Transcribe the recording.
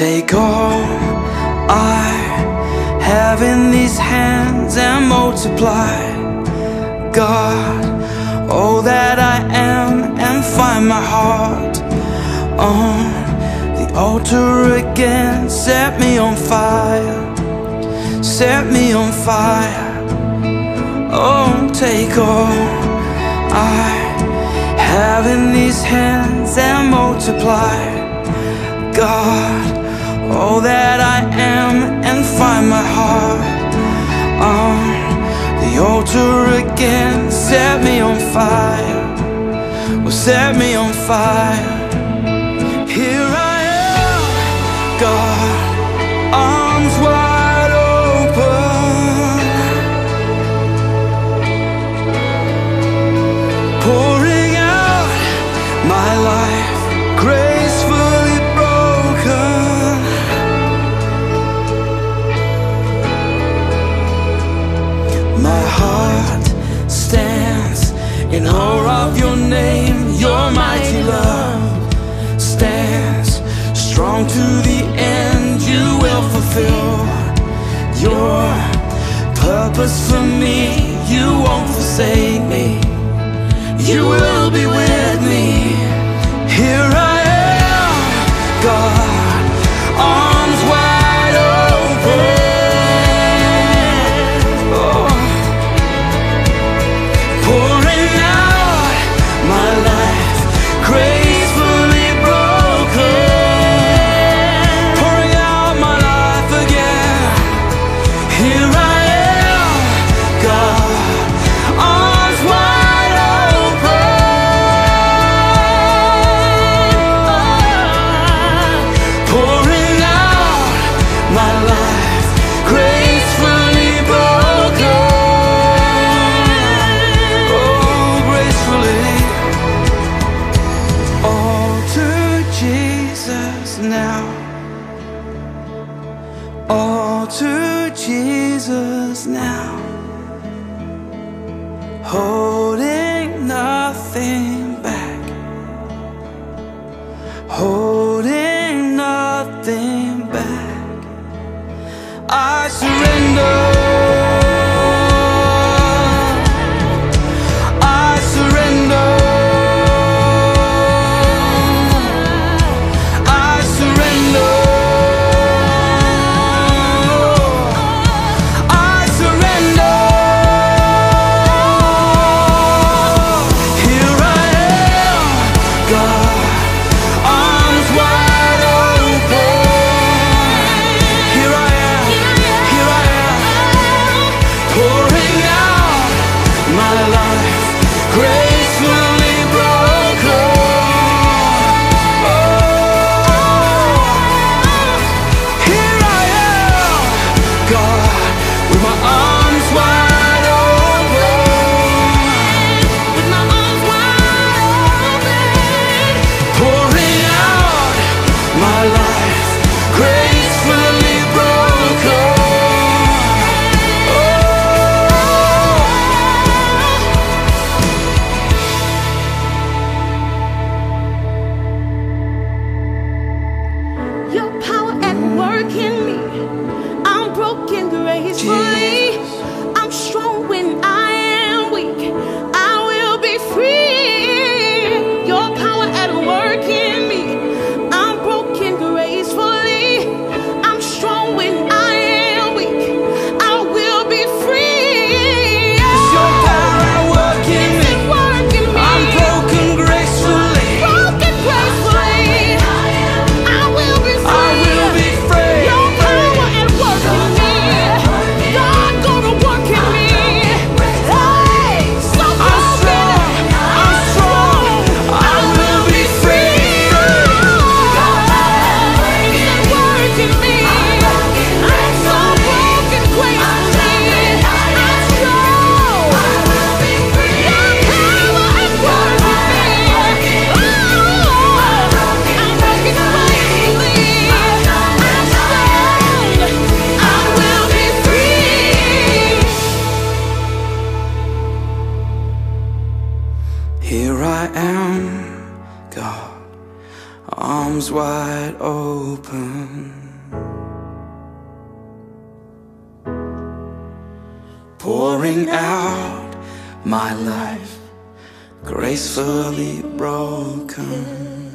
Take all I have in these hands and multiply. God, all that I am and find my heart on the altar again. Set me on fire, set me on fire. Oh, take all I have in these hands and multiply. God all that I am and find my heart on the altar again. Set me on fire, will set me on fire. purpose for me. You won't forsake me. You will be with me. Here I to Jesus now, holding nothing back, holding. I am God, arms wide open. Pouring out my life, gracefully broken.